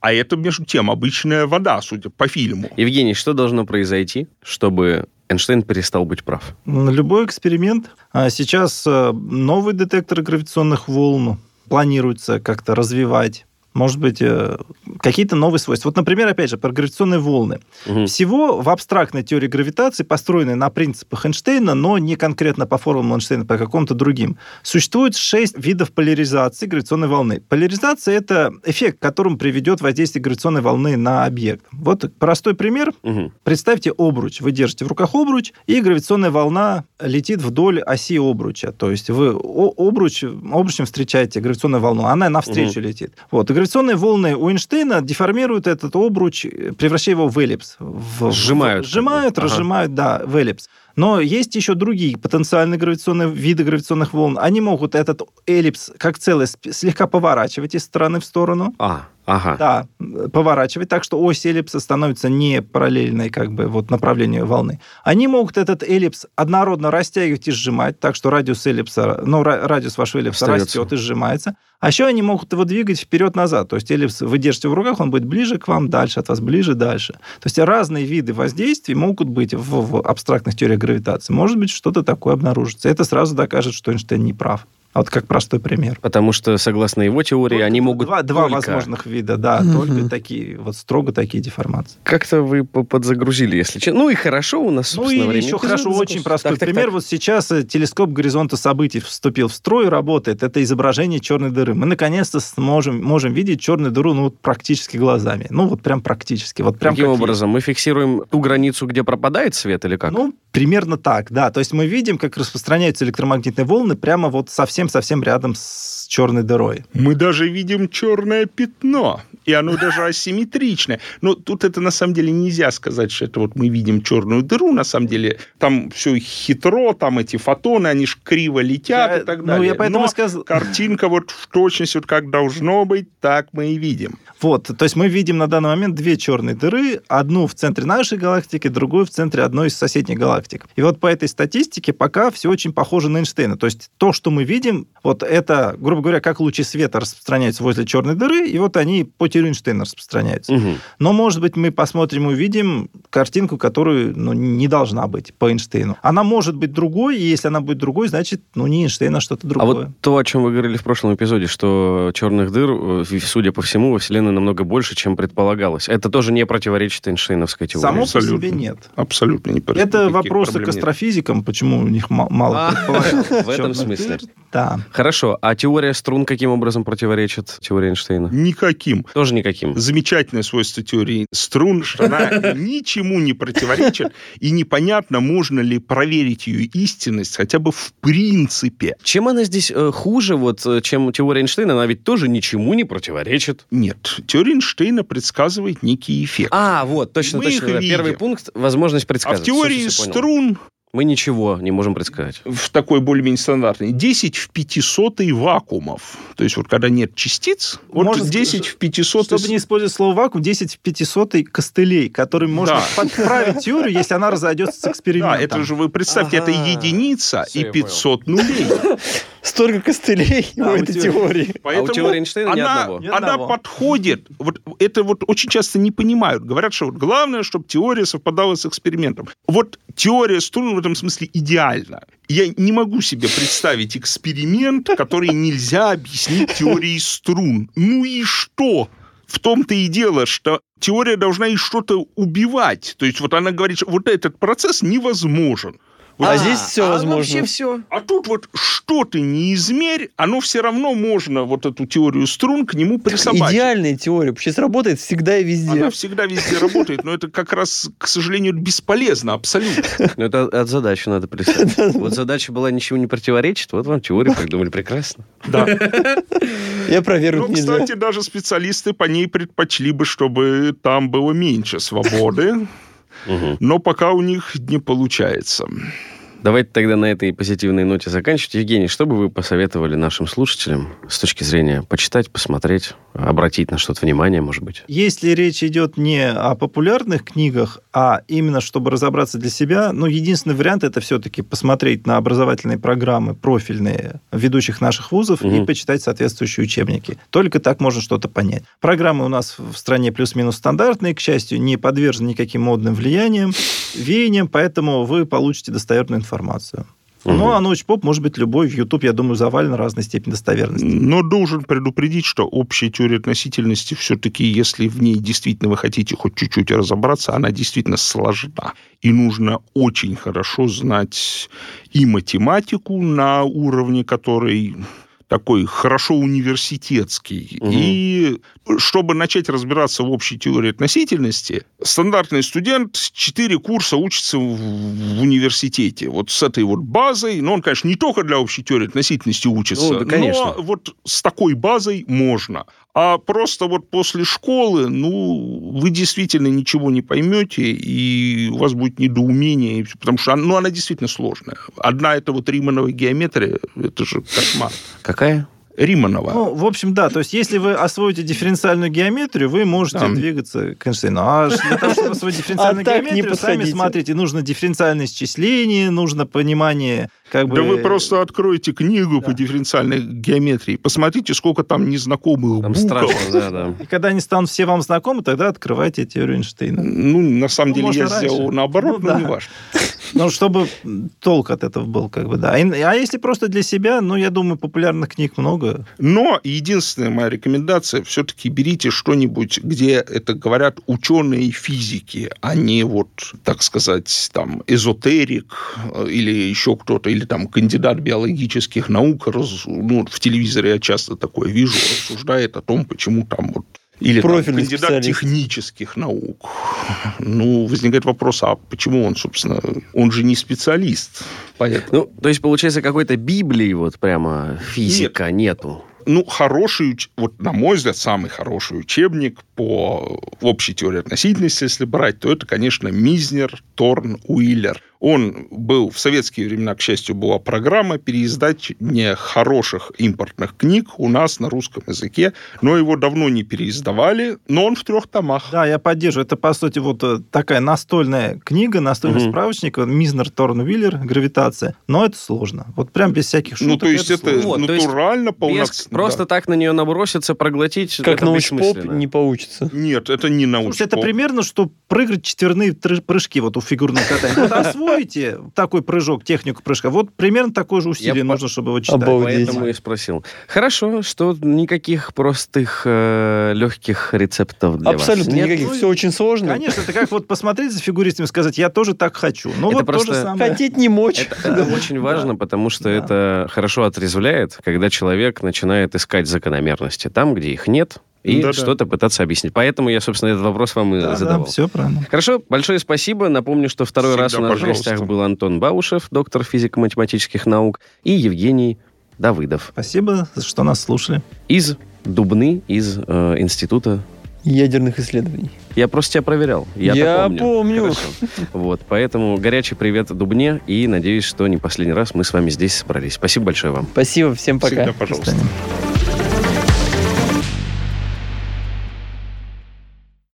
А это, между тем, обычная вода, судя по фильму. Евгений, что должно произойти, чтобы Эйнштейн перестал быть прав? Любой эксперимент. А Сейчас э, новые детекторы гравитационных волн планируется как-то развивать. Может быть, э, какие-то новые свойства. Вот, например, опять же, про гравитационные волны. Мгм. Всего в абстрактной теории гравитации, построенной на принципах Эйнштейна, но не конкретно по формулам Эйнштейна, по какому-то другим, существует шесть видов поляризации гравитационной волны. Поляризация – это эффект, к которому приведет воздействие гравитационной волны на объект. Вот простой пример. Мгм. Представьте обруч. Вы держите в руках обруч, и гравитационная волна летит вдоль оси обруча. То есть вы обруч, обручем встречаете гравитационную волну, она навстречу летит. Вот. И гравитационные волны у Эйнштейна деформируют этот обруч, превращая его в эллипс. В- Сжимают в- Сжимают. Ага. разжимают, да, в эллипс. Но есть еще другие потенциальные гравитационные виды гравитационных волн. Они могут этот эллипс как целое слегка поворачивать из стороны в сторону. А, ага. Да, поворачивать так, что ось эллипса становится не параллельной как бы вот направлению волны. Они могут этот эллипс однородно растягивать и сжимать, так что радиус эллипса, ну, ра- радиус вашего эллипса Остается. растет и сжимается. А еще они могут его двигать вперед-назад. То есть эллипс вы держите в руках, он будет ближе к вам, дальше от вас, ближе, дальше. То есть разные виды воздействий могут быть в, в абстрактных теориях гравитации. Может быть, что-то такое обнаружится. Это сразу докажет, что Эйнштейн не прав. А Вот как простой пример. Потому что, согласно его теории, Только они могут Два, два только- возможных вида, да, Мгм. только такие, вот строго такие деформации. Как-то вы по- подзагрузили, если честно. Ну и хорошо у нас, Ну собственно, и время еще хорошо, очень простой Так, так, пример. так. Вот сейчас э, телескоп горизонта событий вступил в строй, работает. Это изображение черной дыры. Мы наконец-то сможем, можем видеть черную дыру ну, вот практически глазами. Ну вот прям практически. Вот прям Каким как есть. образом? Мы фиксируем ту границу, где пропадает свет или как? Ну, примерно так, да. То есть мы видим, как распространяются электромагнитные волны прямо вот совсем совсем-совсем рядом с черной дырой. Мы даже видим черное пятно и оно даже асимметричное. Но тут это на самом деле нельзя сказать, что это вот мы видим черную дыру, на самом деле там все хитро, там эти фотоны, они ж криво летят Я- и так ну, далее. я поэтому Но сказал- картинка вот в точности, вот как должно быть, так мы и видим. Вот, то есть мы видим на данный момент две черные дыры, одну в центре нашей галактики, другую в центре одной из соседних галактик. И вот по этой статистике пока все очень похоже на Эйнштейна. То есть то, что мы видим, вот это, грубо говоря, как лучи света распространяются возле черной дыры, и вот они по теории Эйнштейна распространяются. Мгм. Но, может быть, мы посмотрим и увидим картинку, которую ну, не должна быть по Эйнштейну. Она может быть другой, и если она будет другой, значит, ну, не Эйнштейн, а что-то А другое. вот то, о чем вы говорили в прошлом эпизоде, что черных дыр, э, судя по всему, во Вселенной намного больше, чем предполагалось. Это тоже не противоречит Эйнштейновской теории. Само по абсолютно. себе нет. Абсолютно не Это никаких вопросы к нет. астрофизикам, почему у них ма- мало А, предполагалось в этом смысле. дыр. Да. Хорошо, а теория струн каким образом противоречит теории Эйнштейна? Никаким. Тоже никаким. Замечательное свойство теории струн, что она ничему не противоречит, и непонятно, можно ли проверить ее истинность хотя бы в принципе. Чем она здесь э, хуже, вот, э, чем теория Эйнштейна? Она ведь тоже ничему не противоречит. Нет, теория Эйнштейна предсказывает некий эффект. А, вот, точно, Мы точно. их да. Первый пункт – возможность А предсказать. в теории струн Мы ничего не можем предсказать. в такой более-менее стандартной 10 в 500 вакуумов. То есть вот когда нет частиц, вот Можно 10 в 500 Чтобы не использовать слово вакуум, 10 в 500 костылей, которыми можно Да. подправить теорию, если она разойдется с Да, экспериментом. это же вы представьте, Ага. это единица Всё, и я 500 нулей. Столько костылей А, у у этой теории. Поэтому теории Эйнштейна ни она, одного. Ни она одного. подходит. Вот это вот очень часто не понимают. Говорят, что вот главное, чтобы теория совпадала с экспериментом. Вот теория струн в этом смысле идеальна. Я не могу себе представить эксперимент, который нельзя объяснить теорией струн. Ну и что? В том-то и дело, что теория должна и что-то убивать. То есть вот она говорит, что вот этот процесс невозможен. Вот А здесь всё возможно. вообще все. а тут вот что ты не измерь, оно все равно можно вот эту теорию струн к нему присобачить. Идеальная теория. Сейчас работает всегда и везде. Она всегда везде работает, но это как раз, к сожалению, бесполезно абсолютно. Ну, это от задачи надо представить. Вот задача была ничего не противоречит, вот вам теорию придумали прекрасно. Да. Я проверю Ну, кстати, даже специалисты по ней предпочли бы, чтобы там было меньше свободы, но пока у них не получается. Давайте тогда на этой позитивной ноте заканчивать. Евгений, что бы вы посоветовали нашим слушателям с точки зрения почитать, посмотреть, обратить на что-то внимание, может быть? Если речь идет не о популярных книгах, а именно чтобы разобраться для себя, ну, единственный вариант это все-таки посмотреть на образовательные программы профильные ведущих наших вузов и Мгм. почитать соответствующие учебники. Только так можно что-то понять. Программы у нас в стране плюс-минус стандартные, к счастью, не подвержены никаким модным влияниям, веяниям, поэтому вы получите достоверную информацию. Мгм. Ну, а научпоп может быть любой. В YouTube, я думаю, завален разной степени достоверности. Но должен предупредить, что общая теория относительности все-таки, если в ней действительно вы хотите хоть чуть-чуть разобраться, она действительно сложна. И нужно очень хорошо знать и математику на уровне, который такой хорошо университетский. Мгм. И чтобы начать разбираться в общей теории относительности, стандартный студент 4 курса учится в, в университете. Вот с этой вот базой, но он, конечно, не только для общей теории относительности учится, Ну, да, конечно. но вот с такой базой можно. А просто вот после школы, ну, вы действительно ничего не поймете, и у вас будет недоумение, потому что ну, она действительно сложная. Одна это вот Риманова геометрия, это же кошмар. Какая? Риманова. Ну, в общем, да. То есть, если вы освоите дифференциальную геометрию, вы можете Да. двигаться к Эйнштейну. А для того, чтобы освоить дифференциальную А так не геометрию, сами смотрите, нужно дифференциальное исчисление, нужно понимание, как бы... Да вы просто откроете книгу Да. по дифференциальной геометрии, посмотрите, сколько там незнакомых Там букв. страшно, да, да. И когда они станут все вам знакомы, тогда открывайте теорию Эйнштейна. Ну, на самом Ну, деле, я раньше. сделал наоборот, Ну, но да. не важно. Ну, чтобы толк от этого был, как бы, да. И- А если просто для себя, ну, я думаю, популярных книг много. Но единственная моя рекомендация, все-таки берите что-нибудь, где это говорят ученые физики, а не вот, так сказать, там, эзотерик э, или еще кто-то, или там кандидат биологических наук. раз- ну, в телевизоре я часто такое вижу, рассуждает о том, почему там вот или там, Профильный кандидат специалист. технических наук. Ну, возникает вопрос, а почему он, собственно, он же не специалист. Поэтому, Ну, то есть, получается, какой-то Библии вот прямо физика нету. ну, хороший, вот на мой взгляд, самый хороший учебник по общей теории относительности, если брать, то это, конечно, Мизнер, Торн, Уиллер. Он был в советские времена, к счастью, была программа переиздать не хороших импортных книг у нас на русском языке, но его давно не переиздавали, но он в трех томах. Да, я поддерживаю. Это, по сути, вот э, такая настольная книга, настольный Мгм. справочник, Мизнер, Торн, Уиллер, гравитация. Но это сложно. Вот прям без всяких шуток. Ну, то есть это, сложно. Вот, натурально, полноценно. просто так на нее наброситься, проглотить, Как это научпоп не получится. Нет, это не. Слушайте, это примерно, что прыгать четверные прыжки вот у фигурного катания. Освоите такой прыжок, технику прыжка. Вот примерно такое же усилие Я по- нужно, чтобы его читать. Обалдеть. Поэтому и спросил. Хорошо, что никаких простых э, легких рецептов для Абсолютно вас нет. никаких. Ну, Все очень сложно. Конечно, это как вот посмотреть за фигуристами и сказать, я тоже так хочу. Ну Это вот то же самое. Хотеть не мочь. Это, это очень важно, потому что это хорошо отрезвляет, когда человек начинает искать закономерности там, где их нет, и Да-да. что-то пытаться объяснить. Поэтому я, собственно, этот вопрос вам и Да, задавал. все правильно. Хорошо, большое спасибо. Напомню, что второй Всегда раз у нас пожалуйста. в гостях был Антон Баушев, доктор физико-математических наук, и Евгений Давыдов Спасибо, что нас слушали. из Дубны, из э, Института. Ядерных исследований. Я просто тебя проверял. Я, Я помню. помню. Хорошо. Вот, поэтому горячий привет Дубне, и надеюсь, что не последний раз мы с вами здесь собрались. Спасибо большое вам. Спасибо, всем пока. Всегда, пожалуйста.